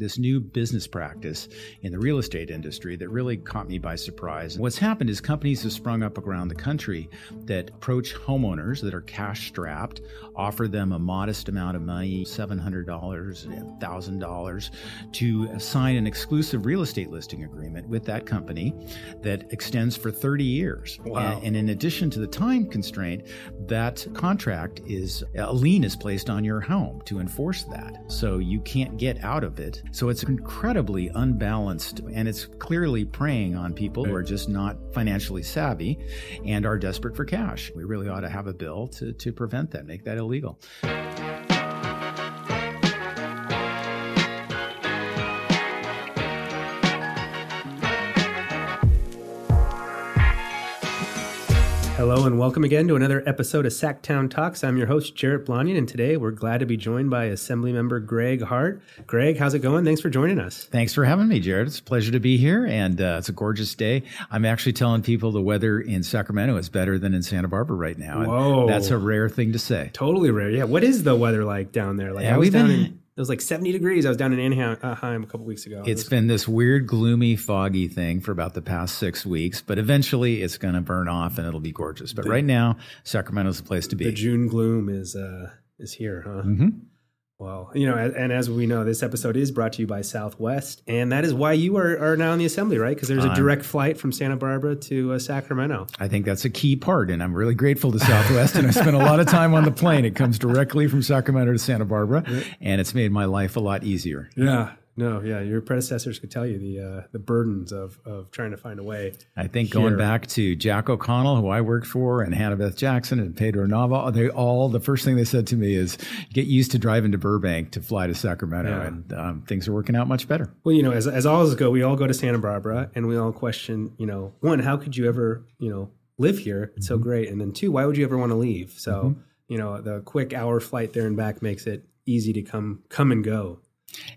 this new business practice in the real estate industry that really caught me by surprise. What's happened is companies have sprung up around the country that approach homeowners that are cash strapped, offer them a modest amount of money $700, $1,000 to sign an exclusive real estate listing agreement with that company that extends for 30 years. Wow. And, and in addition to the time constraint, that contract is a lien is placed on your home to enforce that. So you can't get out of it. So it's incredibly unbalanced and it's clearly preying on people who are just not financially savvy and are desperate for cash. We really ought to have a bill to, to prevent that, make that illegal. Hello and welcome again to another episode of SacTown Talks. I'm your host, Jarrett Blonian, and today we're glad to be joined by Assembly Member Gregg Hart. Gregg, how's it going? Thanks for joining us. Thanks for having me, Jared. It's a pleasure to be here, and uh, it's a gorgeous day. I'm actually telling people the weather in Sacramento is better than in Santa Barbara right now. Whoa. That's a rare thing to say. Totally rare. Yeah. What is the weather like down there? Like Yeah, I was we've down been- in it was like 70 degrees. I was down in Anaheim a couple weeks ago. It's been this weird, gloomy, foggy thing for about the past six weeks, but eventually it's going to burn off and it'll be gorgeous. But right now, Sacramento's the place to be. the. June gloom is uh is here, huh? Mhm. Well, you know, and, as we know, this episode is brought to you by Southwest, and that is why you are, are now in the assembly, right? Because there's a direct flight from Santa Barbara to uh, Sacramento. I think that's a key part, and I'm really grateful to Southwest. and I spent a lot of time on the plane. It comes directly from Sacramento to Santa Barbara, and it's made my life a lot easier. Yeah. No, yeah, your predecessors could tell you the uh, the burdens of of trying to find a way. I think Here. going back to Jack O'Connell, who I worked for, and Hannah Beth Jackson and Pedro Nava, they all, the first thing they said to me is get used to driving to Burbank to fly to Sacramento. Yeah. And um, things are working out much better. Well, you know, as as all go, we all go to Santa Barbara, and we all question, you know, one, how could you ever, you know, live here? It's so great, and then two, why would you ever want to leave? So, you know, the quick hour flight there and back makes it easy to come come and go.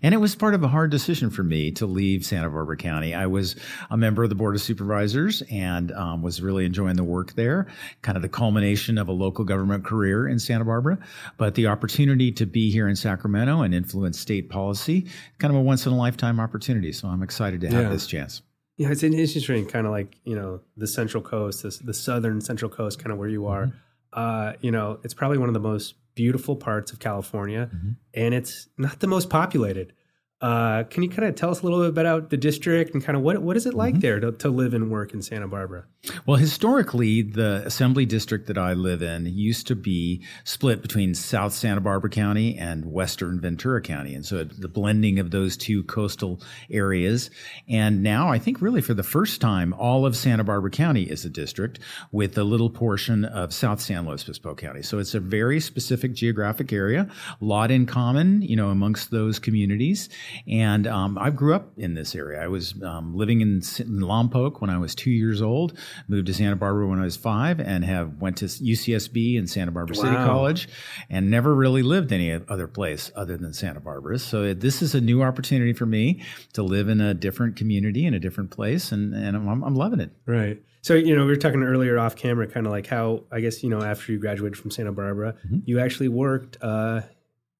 And it was part of a hard decision for me to leave Santa Barbara County. I was a member of the Board of Supervisors and um, was really enjoying the work there, kind of the culmination of a local government career in Santa Barbara. But the opportunity to be here in Sacramento and influence state policy, kind of a once in a lifetime opportunity. So I'm excited to have Yeah. this chance. Yeah, it's an interesting, kind of like you know the Central Coast, this, the southern Central Coast, kind of where you are. Uh, you know, it's probably one of the most beautiful parts of California, mm-hmm. and it's not the most populated. Uh, can you kind of tell us a little bit about the district and kind of what what is it like there to, to live and work in Santa Barbara? Well, historically, the assembly district that I live in used to be split between South Santa Barbara County and Western Ventura County. And so it- the blending of those two coastal areas. And now I think really for the first time, all of Santa Barbara County is a district with a little portion of South San Luis Obispo County. So it's a very specific geographic area, a lot in common, you know, amongst those communities. And um, I grew up in this area. I was um, living in, in Lompoc when I was two years old, moved to Santa Barbara when I was five, and have went to UCSB and Santa Barbara City College, and never really lived any other place other than Santa Barbara. So this is a new opportunity for me to live in a different community in a different place, and, and I'm, I'm loving it. Right. So you know, we were talking earlier off camera, kind of like how I guess you know after you graduated from Santa Barbara, you actually worked uh,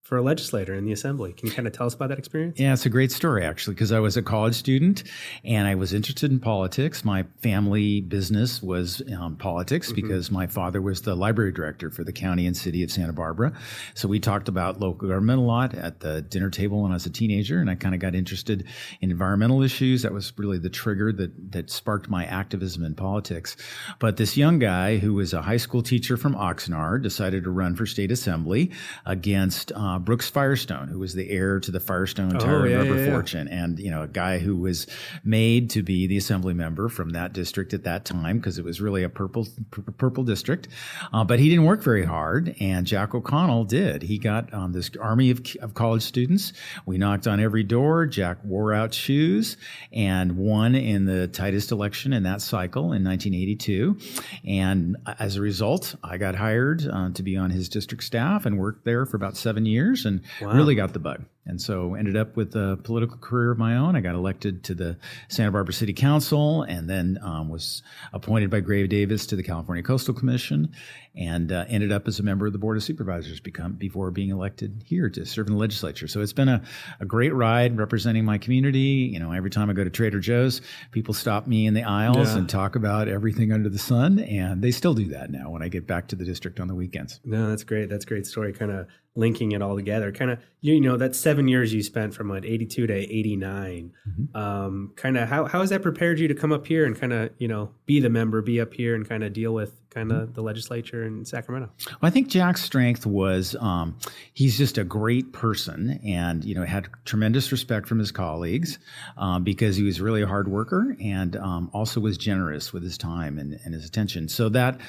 for a legislator in the assembly. Can you kind of tell us about that experience? Yeah, it's a great story actually because I was a college student and I was interested in politics. My family business was um, politics because my father was the library director for the county and city of Santa Barbara. So we talked about local government a lot at the dinner table when I was a teenager, and I kind of got interested in environmental issues. That was really the trigger that that sparked my activism in politics. But this young guy who was a high school teacher from Oxnard decided to run for state assembly against uh, Brooks Firestone, who was the heir to the Firestone Tire Oh, yeah, and Rubber yeah, yeah. Fortune, and you know a guy who was made to be the assembly member from that district at that time because it was really a purple pur- purple district. Uh, but he didn't work very hard, and Jack O'Connell did. He got um, this army of, of college students. We knocked on every door. Jack wore out shoes and won in the tightest election in that cycle in 1982. And as a result, I got hired uh, to be on his district staff and worked there for about seven years and really got the bug. And so ended up with a political career of my own. I got elected to the Santa Barbara City Council and then um, was appointed by Gray Davis to the California Coastal Commission and uh, ended up as a member of the Board of Supervisors become, before being elected here to serve in the legislature. So it's been a, a great ride representing my community. You know, every time I go to Trader Joe's, people stop me in the aisles yeah. and talk about everything under the sun. And they still do that now when I get back to the district on the weekends. No, that's great. That's a great story. Kind of linking it all together. Kind of, you know, that seven years you spent from like 82 to 89, mm-hmm. um, kind of how, how has that prepared you to come up here and kind of, you know, be the member, be up here and kind of deal with kind of mm-hmm. the legislature in Sacramento? Well, I think Jack's strength was um, he's just a great person and, you know, had tremendous respect from his colleagues um, because he was really a hard worker and um, also was generous with his time and, and his attention. So that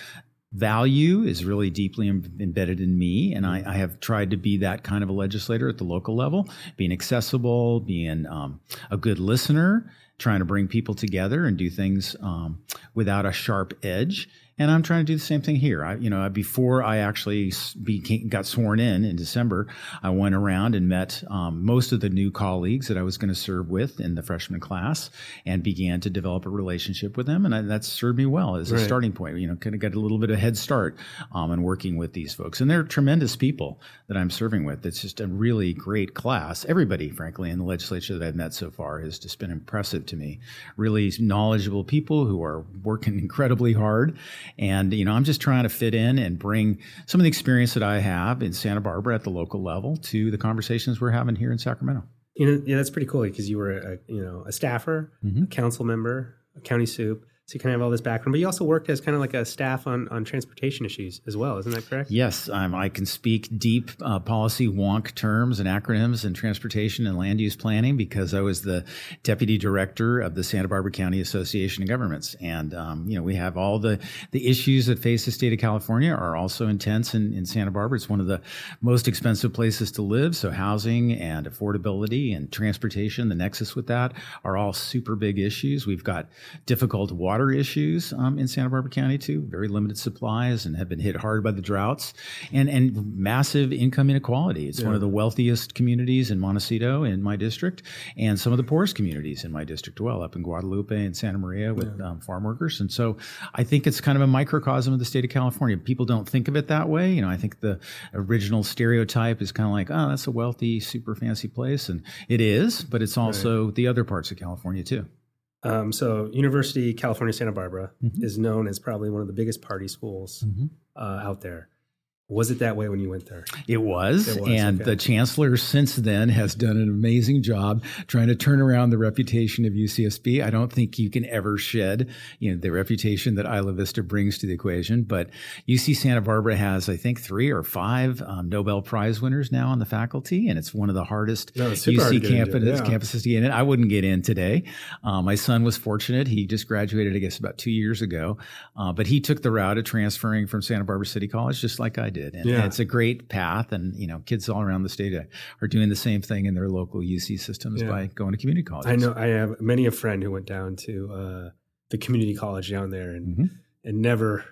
value is really deeply Im- embedded in me. And I, I, have tried to be that kind of a legislator at the local level, being accessible, being um, a good listener, trying to bring people together and do things um, without a sharp edge and I'm trying to do the same thing here. I, you know, before I actually became, got sworn in in December, I went around and met um, most of the new colleagues that I was going to serve with in the freshman class, and began to develop a relationship with them, and I, that served me well as right. a starting point. You know, kind of got a little bit of a head start um, in working with these folks, and they're tremendous people that I'm serving with. It's just a really great class. Everybody, frankly, in the legislature that I've met so far has just been impressive to me. Really knowledgeable people who are working incredibly hard and, you know, I'm just trying to fit in and bring some of the experience that I have in Santa Barbara at the local level to the conversations we're having here in Sacramento. You know, yeah, that's pretty cool because you were a, you know, a staffer, mm-hmm. a council member, a county soup, so you kind of have all this background, but you also worked as kind of like a staff on, on transportation issues as well. Isn't that correct? Yes, um, I can speak deep uh, policy wonk terms and acronyms in transportation and land use planning because I was the deputy director of the Santa Barbara County Association of Governments, and um, you know we have all the the issues that face the state of California are also intense in, in Santa Barbara. It's one of the most expensive places to live, so housing and affordability and transportation, the nexus with that, are all super big issues. We've got difficult water water issues um, in Santa Barbara County too. Very limited supplies and have been hit hard by the droughts, and and massive income inequality. It's yeah. one of the wealthiest communities in Montecito in my district, and some of the poorest communities in my district well, up in Guadalupe and Santa Maria with yeah. um, farm workers. And so I think it's kind of a microcosm of the state of California. People don't think of it that way. You know, I think the original stereotype is kind of like, oh, that's a wealthy, super fancy place, and it is, but it's also right. the other parts of California too. Um, so, University California Santa Barbara mm-hmm. is known as probably one of the biggest party schools mm-hmm. uh, out there. Was it that way when you went there? It was. It was and okay. the chancellor since then has done an amazing job trying to turn around the reputation of UCSB. I don't think you can ever shed, you know, the reputation that Isla Vista brings to the equation. But UC Santa Barbara has, I think, three or five um, Nobel Prize winners now on the faculty. And it's one of the hardest no, UC hard campus, yeah. campuses to get in. I wouldn't get in today. Uh, my son was fortunate. He just graduated, I guess, about two years ago. Uh, but he took the route of transferring from Santa Barbara City College, just like I did. And, yeah. and, it's a great path. And, you know, kids all around the state are doing the same thing in their local UC systems yeah. by going to community college. I know I have many a friend who went down to uh, the community college down there and, mm-hmm. and never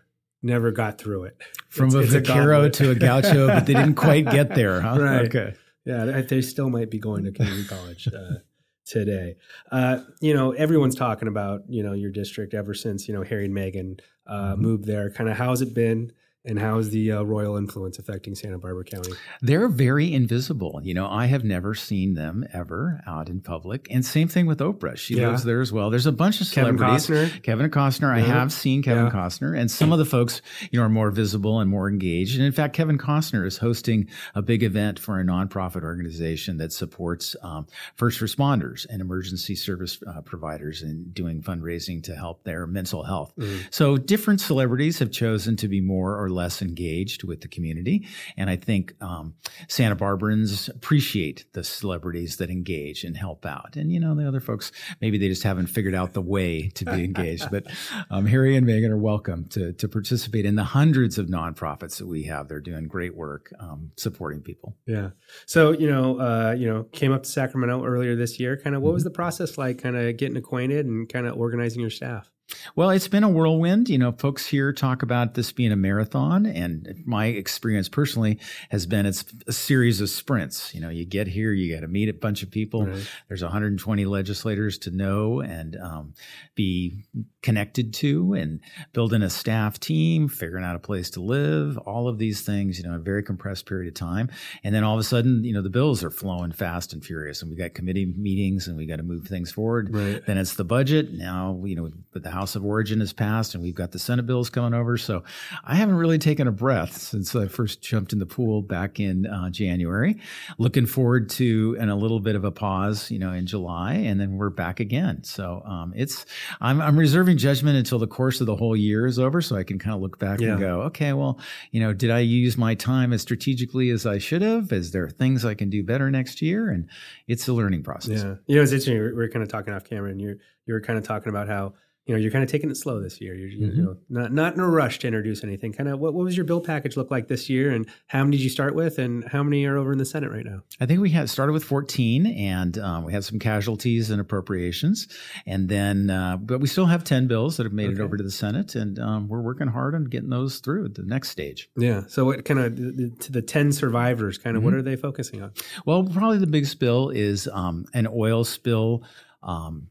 never got through it. From it's, a it's vaquero a to a gaucho, but they didn't quite get there. Huh? Right. Okay. Yeah, they still might be going to community college uh, today. Uh, you know, everyone's talking about you know your district ever since you know Harry and Meghan uh, mm-hmm. moved there. Kind of how's it been? And how is the uh, royal influence affecting Santa Barbara County? They're very invisible. You know, I have never seen them ever out in public. And same thing with Oprah. She yeah. lives there as well. There's a bunch of celebrities. Kevin Costner. Kevin Costner. Yeah. I have seen Kevin yeah. Costner. And some of the folks, you know, are more visible and more engaged. And in fact, Kevin Costner is hosting a big event for a nonprofit organization that supports um, first responders and emergency service uh, providers and doing fundraising to help their mental health. Mm. So different celebrities have chosen to be more or less engaged with the community. And I think um, Santa Barbarans appreciate the celebrities that engage and help out. And, you know, the other folks, maybe they just haven't figured out the way to be engaged. but um, Harry and Meghan are welcome to, to participate in the hundreds of nonprofits that we have. They're doing great work um, supporting people. Yeah. So, you know, uh, you know, came up to Sacramento earlier this year. Kind of what was mm-hmm. the process like kind of getting acquainted and kind of organizing your staff? Well, it's been a whirlwind. You know, folks here talk about this being a marathon, and my experience personally has been it's a series of sprints. You know, you get here, you got to meet a bunch of people. Right. There's 120 legislators to know and um, be connected to, and building a staff team, figuring out a place to live, all of these things. You know, a very compressed period of time, and then all of a sudden, you know, the bills are flowing fast and furious, and we got committee meetings, and we got to move things forward. Right. Then it's the budget. Now, you know, with the House of Origin has passed, and we've got the Senate bills coming over. So I haven't really taken a breath since I first jumped in the pool back in uh, January. Looking forward to and a little bit of a pause, you know, in July, and then we're back again. So um, it's I'm, I'm reserving judgment until the course of the whole year is over, so I can kind of look back yeah. and go, okay, well, you know, did I use my time as strategically as I should have? Is there things I can do better next year? And it's a learning process. Yeah, you know, it's interesting. We are kind of talking off camera, and you're you were kind of talking about how you know you're kind of taking it slow this year. You're mm-hmm. you know, not not in a rush to introduce anything. Kind of what what was your bill package look like this year, and how many did you start with, and how many are over in the Senate right now? I think we had started with 14, and um, we had some casualties and appropriations, and then uh, but we still have 10 bills that have made okay. it over to the Senate, and um, we're working hard on getting those through at the next stage. Yeah. So what kind of to the 10 survivors? Kind of mm-hmm. what are they focusing on? Well, probably the biggest bill is um, an oil spill. Um,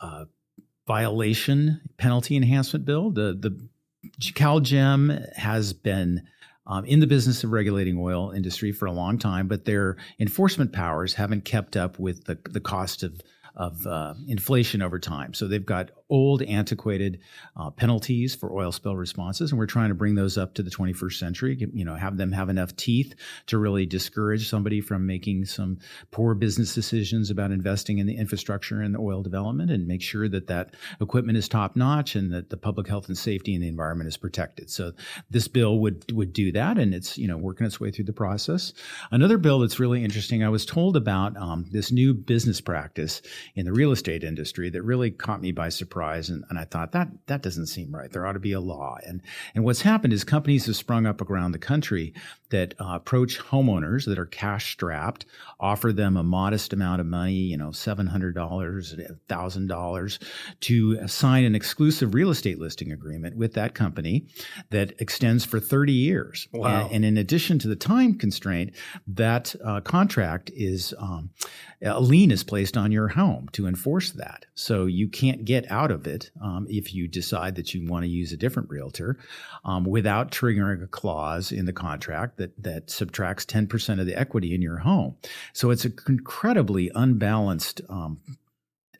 uh, violation penalty enhancement bill. The the CalGEM has been um, in the business of regulating oil industry for a long time, but their enforcement powers haven't kept up with the the cost of of uh, inflation over time. So they've got old, antiquated uh, penalties for oil spill responses, and we're trying to bring those up to the 21st century. You know, have them have enough teeth to really discourage somebody from making some poor business decisions about investing in the infrastructure and the oil development, and make sure that that equipment is top notch and that the public health and safety and the environment is protected. So this bill would would do that, and it's you know working its way through the process. Another bill that's really interesting. I was told about um, this new business practice in the real estate industry that really caught me by surprise enterprise. And, and I thought that that doesn't seem right. There ought to be a law. And and what's happened is companies have sprung up around the country that uh, approach homeowners that are cash strapped, offer them a modest amount of money, you know, seven hundred dollars, thousand dollars, to sign an exclusive real estate listing agreement with that company that extends for thirty years. Wow. And, and in addition to the time constraint, that uh, contract is um, a lien is placed on your home to enforce that. So you can't get out of it um, if you decide that you want to use a different realtor um, without triggering a clause in the contract that, that subtracts 10% of the equity in your home. So it's an incredibly unbalanced um,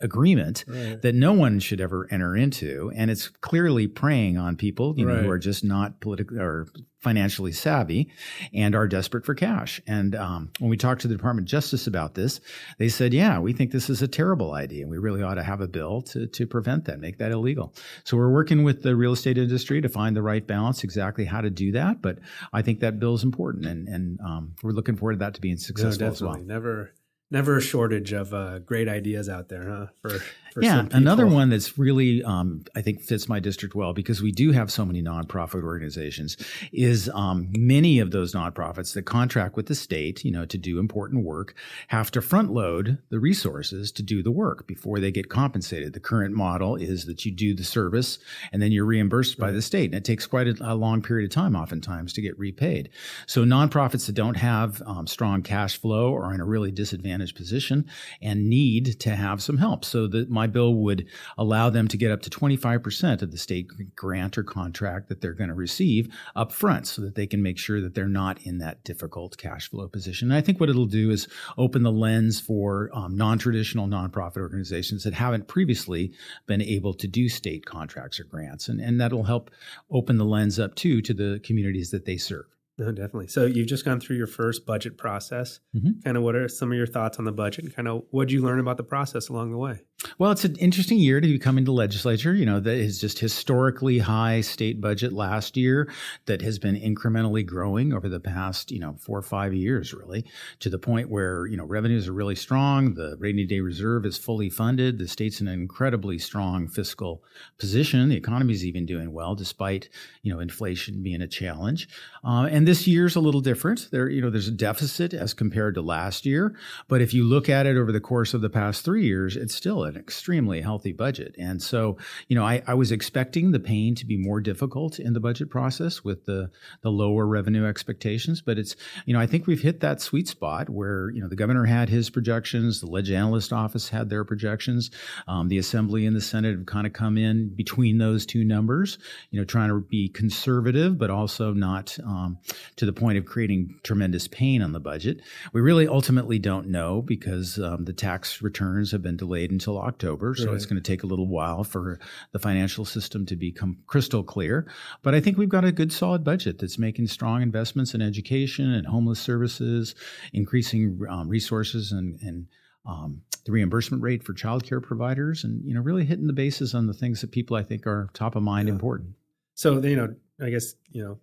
agreement right. that no one should ever enter into, and it's clearly preying on people you know who are just not politically or financially savvy and are desperate for cash. And um, when we talked to the Department of Justice about this, they said, "Yeah, we think this is a terrible idea, and we really ought to have a bill to to prevent that, make that illegal." So we're working with the real estate industry to find the right balance, exactly how to do that. But I think that bill is important, and and um, we're looking forward to that to being successful no, as well. Never never a shortage of uh, great ideas out there, huh? For, yeah, another one that's really um, I think fits my district well because we do have so many nonprofit organizations. Is um, many of those nonprofits that contract with the state, you know, to do important work, have to front load the resources to do the work before they get compensated. The current model is that you do the service and then you're reimbursed right. by the state, and it takes quite a, a, long period of time, oftentimes, to get repaid. So nonprofits that don't have um, strong cash flow are in a really disadvantaged position and need to have some help. So that my bill would allow them to get up to 25% of the state grant or contract that they're going to receive up front so that they can make sure that they're not in that difficult cash flow position. And I think what it'll do is open the lens for um, non-traditional nonprofit organizations that haven't previously been able to do state contracts or grants. And, and that'll help open the lens up too to the communities that they serve. No, definitely. So you've just gone through your first budget process. Mm-hmm. Kind of what are some of your thoughts on the budget and kind of what did you learn about the process along the way? Well, it's an interesting year to be coming to legislature. You know, that is just historically high state budget last year that has been incrementally growing over the past, you know, four or five years, really, to the point where, you know, revenues are really strong. The rainy day reserve is fully funded. The state's in an incredibly strong fiscal position. The economy is even doing well despite, you know, inflation being a challenge. Uh, and this year's a little different. There, you know, there's a deficit as compared to last year. But if you look at it over the course of the past three years, it's still an extremely healthy budget. And so, you know, I, I was expecting the pain to be more difficult in the budget process with the the lower revenue expectations, but it's you know I think we've hit that sweet spot where you know the governor had his projections, the Ledge Analyst Office had their projections, um, the Assembly and the Senate have kind of come in between those two numbers, you know, trying to be conservative but also not um, to the point of creating tremendous pain on the budget. We really ultimately don't know because um, the tax returns have been delayed until October, so right. it's going to take a little while for the financial system to become crystal clear. But I think we've got a good solid budget that's making strong investments in education and homeless services, increasing um, resources and, and um, the reimbursement rate for child care providers, and you know, really hitting the bases on the things that people I think are top of mind yeah. important. So you know, I guess you know,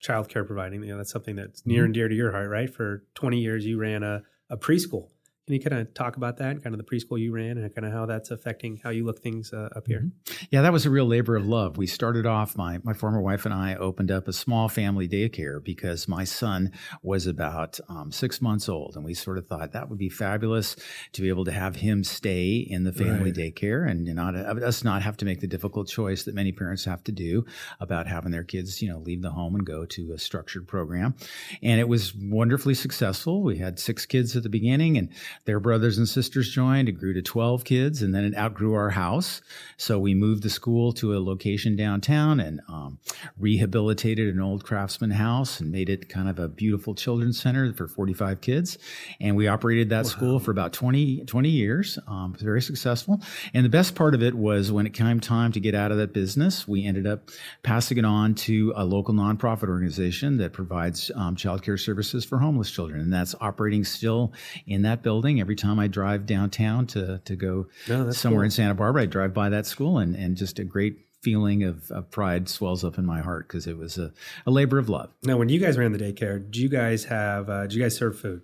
child care providing, you know, that's something that's near mm-hmm. and dear to your heart, right? For 20 years, you ran a, a preschool. Can you kind of talk about that, kind of the preschool you ran, and kind of how that's affecting how you look things uh, up here? Mm-hmm. Yeah, that was a real labor of love. We started off. My my former wife and I opened up a small family daycare because my son was about um, six months old, and we sort of thought that would be fabulous to be able to have him stay in the family right. daycare and not us not have to make the difficult choice that many parents have to do about having their kids, you know, leave the home and go to a structured program. And it was wonderfully successful. We had six kids at the beginning, and their brothers and sisters joined. It grew to 12 kids and then it outgrew our house. So we moved the school to a location downtown and um, rehabilitated an old craftsman house and made it kind of a beautiful children's center for 45 kids. And we operated that wow. school for about 20, 20 years. Um, very successful. And the best part of it was when it came time to get out of that business, we ended up passing it on to a local nonprofit organization that provides um, child care services for homeless children. And that's operating still in that building Every time I drive downtown to to go oh, somewhere cool. in Santa Barbara, I drive by that school, and and just a great feeling of, of pride swells up in my heart because it was a, a labor of love. Now, when you guys ran the daycare, do you guys have? Uh, do you guys serve food?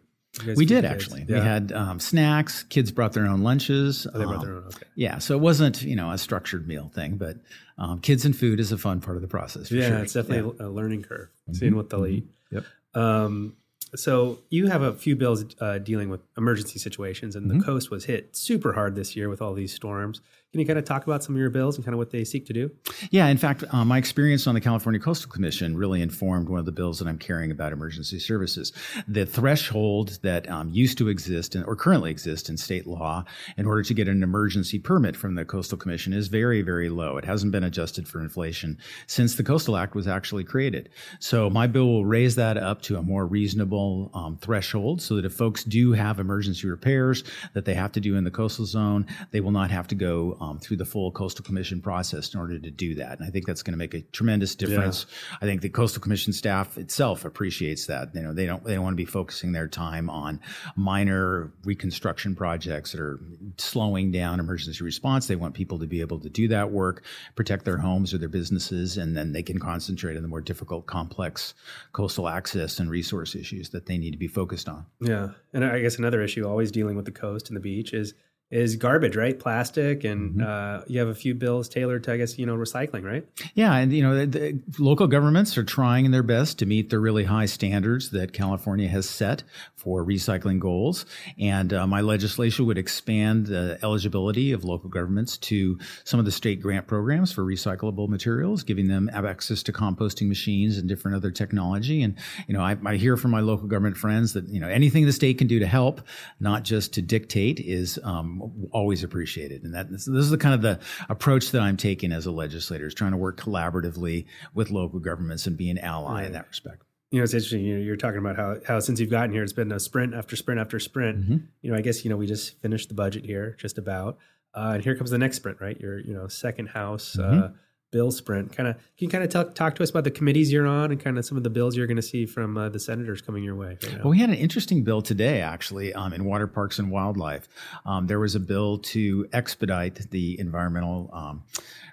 we did actually. Yeah. We had um, snacks. Kids brought their own lunches. Oh, they brought um, their own. Okay. Yeah, so it wasn't you know a structured meal thing, but um, kids and food is a fun part of the process. yeah, sure. it's definitely yeah. a learning curve. Mm-hmm. Seeing what they'll mm-hmm. eat. Yep. Um, so you have a few bills uh, dealing with emergency situations, and mm-hmm. the coast was hit super hard this year with all these storms. Can you kind of talk about some of your bills and kind of what they seek to do? Yeah, in fact, uh, my experience on the California Coastal Commission really informed one of the bills that I'm carrying about emergency services. The threshold that um, used to exist in, or currently exist in state law in order to get an emergency permit from the Coastal Commission is very, very low. It hasn't been adjusted for inflation since the Coastal Act was actually created. So my bill will raise that up to a more reasonable um, threshold so that if folks do have emergency repairs that they have to do in the coastal zone, they will not have to go um, through the full Coastal Commission process in order to do that. And I think that's going to make a tremendous difference. Yeah. I think the Coastal Commission staff itself appreciates that. You know, they don't they don't want to be focusing their time on minor reconstruction projects that are slowing down emergency response. They want people to be able to do that work, protect their homes or their businesses, and then they can concentrate on the more difficult, complex coastal access and resource issues that they need to be focused on. Yeah, and I guess another issue always dealing with the coast and the beach is is garbage, right? Plastic, and mm-hmm. uh, you have a few bills tailored to, I guess, you know, recycling, right? Yeah, and you know, the, the local governments are trying their best to meet the really high standards that California has set for recycling goals. And uh, my legislation would expand the eligibility of local governments to some of the state grant programs for recyclable materials, giving them access to composting machines and different other technology. And you know, I, I hear from my local government friends that you know anything the state can do to help, not just to dictate, is um, always appreciated. And that this, this is the kind of the approach that I'm taking as a legislator is trying to work collaboratively with local governments and be an ally right. in that respect. You know, it's interesting. You know, you're talking about how, how since you've gotten here, it's been a sprint after sprint after sprint. Mm-hmm. You know, I guess you know we just finished the budget here, just about, uh, and here comes the next sprint, right? Your you know second house mm-hmm. uh, bill sprint. Kind of, can you kind of talk, talk to us about the committees you're on and kind of some of the bills you're going to see from uh, the senators coming your way? Right well, we had an interesting bill today, actually, um, in water parks and wildlife. Um, there was a bill to expedite the environmental um,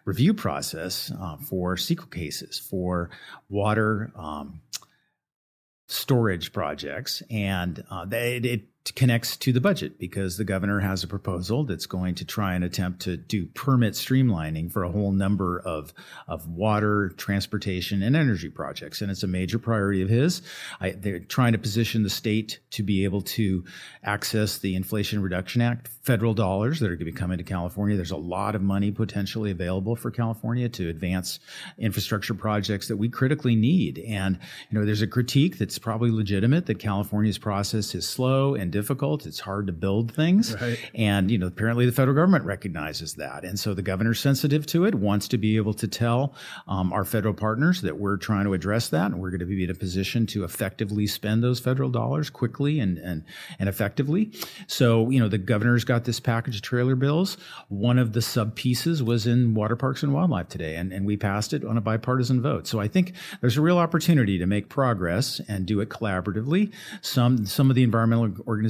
review process uh, for CEQA cases for water um, storage projects, and uh, they, it connects to the budget because the governor has a proposal that's going to try and attempt to do permit streamlining for a whole number of, of water, transportation, and energy projects. And it's a major priority of his. I, they're trying to position the state to be able to access the Inflation Reduction Act federal dollars that are going to be coming to California. There's a lot of money potentially available for California to advance infrastructure projects that we critically need. And, you know, there's a critique that's probably legitimate that California's process is slow and difficult. It's hard to build things. Right. And, you know, apparently the federal government recognizes that. And so the governor's sensitive to it, wants to be able to tell um, our federal partners that we're trying to address that and we're going to be in a position to effectively spend those federal dollars quickly and, and, and effectively. So, you know, the governor's got this package of trailer bills. One of the sub pieces was in water parks and wildlife today, and, and we passed it on a bipartisan vote. So I think there's a real opportunity to make progress and do it collaboratively. Some, some of the environmental organizations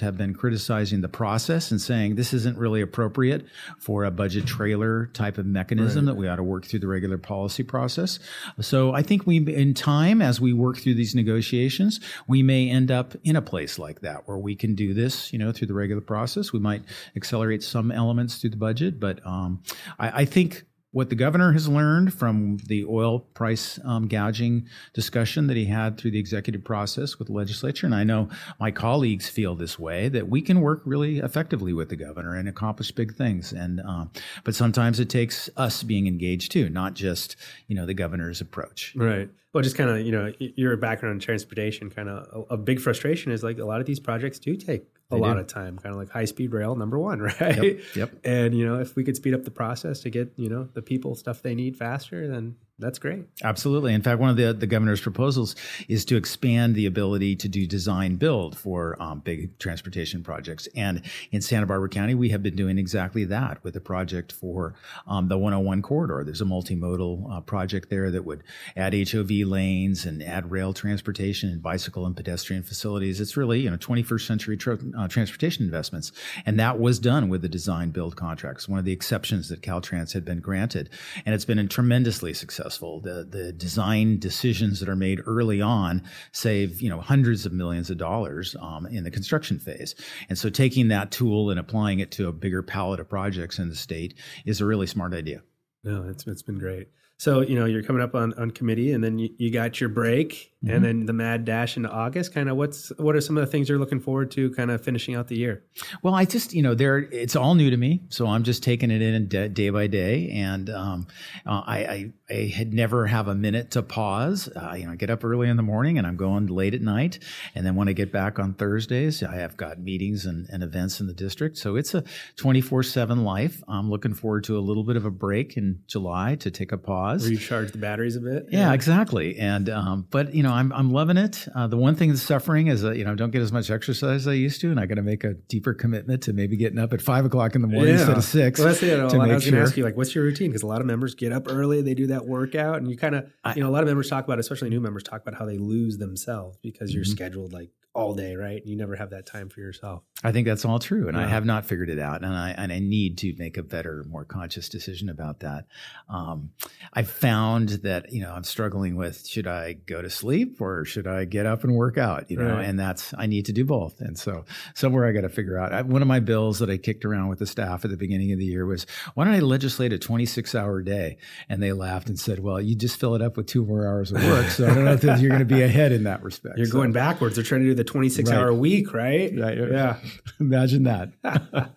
have been criticizing the process and saying this isn't really appropriate for a budget trailer type of mechanism right. that we ought to work through the regular policy process. So I think we, in time, as we work through these negotiations, we may end up in a place like that where we can do this, you know, through the regular process. We might accelerate some elements through the budget, but um, I, I think what the governor has learned from the oil price um, gouging discussion that he had through the executive process with the legislature, and I know my colleagues feel this way, that we can work really effectively with the governor and accomplish big things. And um, but sometimes it takes us being engaged too, not just you know the governor's approach. Right. Well, just kind of you know your background in transportation, kind of a, a, big frustration is like a lot of these projects do take a they lot do. of time, kind of like high speed rail number one, right? Yep, yep. And you know if we could speed up the process to get you know the people stuff they need faster, then that's great. Absolutely. In fact, one of the, the governor's proposals is to expand the ability to do design build for um, big transportation projects. And in Santa Barbara County, we have been doing exactly that with a project for um, the 101 corridor. There's a multimodal uh, project there that would add HOV lanes and add rail transportation and bicycle and pedestrian facilities. It's really, you know, 21st century tra- uh, transportation investments. And that was done with the design build contracts, one of the exceptions that Caltrans had been granted. And it's been tremendously successful successful. The the design decisions that are made early on save you know hundreds of millions of dollars um, in the construction phase. And so taking that tool and applying it to a bigger palette of projects in the state is a really smart idea. No, it's it's been great. So you know you're coming up on, on committee, and then you, you got your break, mm-hmm. and then the mad dash into August. Kind of what's what are some of the things you're looking forward to, kind of finishing out the year? Well, I just you know there it's all new to me, so I'm just taking it in day, day by day, and um, uh, I, I, I had never have a minute to pause. Uh, you know, I get up early in the morning, and I'm going late at night, and then when I get back on Thursdays, I have got meetings and, and events in the district, so it's a 24 seven life. I'm looking forward to a little bit of a break in July to take a pause. Recharge the batteries a bit. Yeah, yeah exactly. And um, but you know, I'm I'm loving it. Uh, the one thing that's suffering is that you know don't get as much exercise as I used to, and I got to make a deeper commitment to maybe getting up at five o'clock in the morning yeah. instead of six. Well, that's You know, I was going to ask you like, what's your routine? Because a lot of members get up early, they do that workout, and you kind of you know a lot of members talk about, especially new members talk about how they lose themselves because you're mm-hmm. scheduled like all day, right? You never have that time for yourself. I think that's all true, and yeah. I have not figured it out, and I and I need to make a better, more conscious decision about that. Um, I found that you know I'm struggling with should I go to sleep or should I get up and work out? You know, right. and that's I need to do both, and so somewhere I got to figure out. I, one of my bills that I kicked around with the staff at the beginning of the year was why don't I legislate a 26 hour day? And they laughed and said, well, you just fill it up with two more hours of work, so I don't know if you're going to be ahead in that respect. You're so, going backwards. They're trying to do the 26 right. hour week, right? Right. Yeah. Imagine that.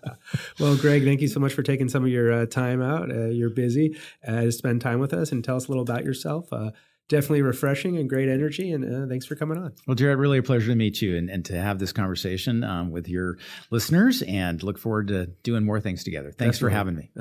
well, Gregg, thank you so much for taking some of your uh, time out. Uh, you're busy uh, to spend time with us and tell us a little about yourself. Uh, definitely refreshing and great energy. And uh, thanks for coming on. Well, Jared, really a pleasure to meet you and, and to have this conversation um, with your listeners and look forward to doing more things together. Thanks for having me.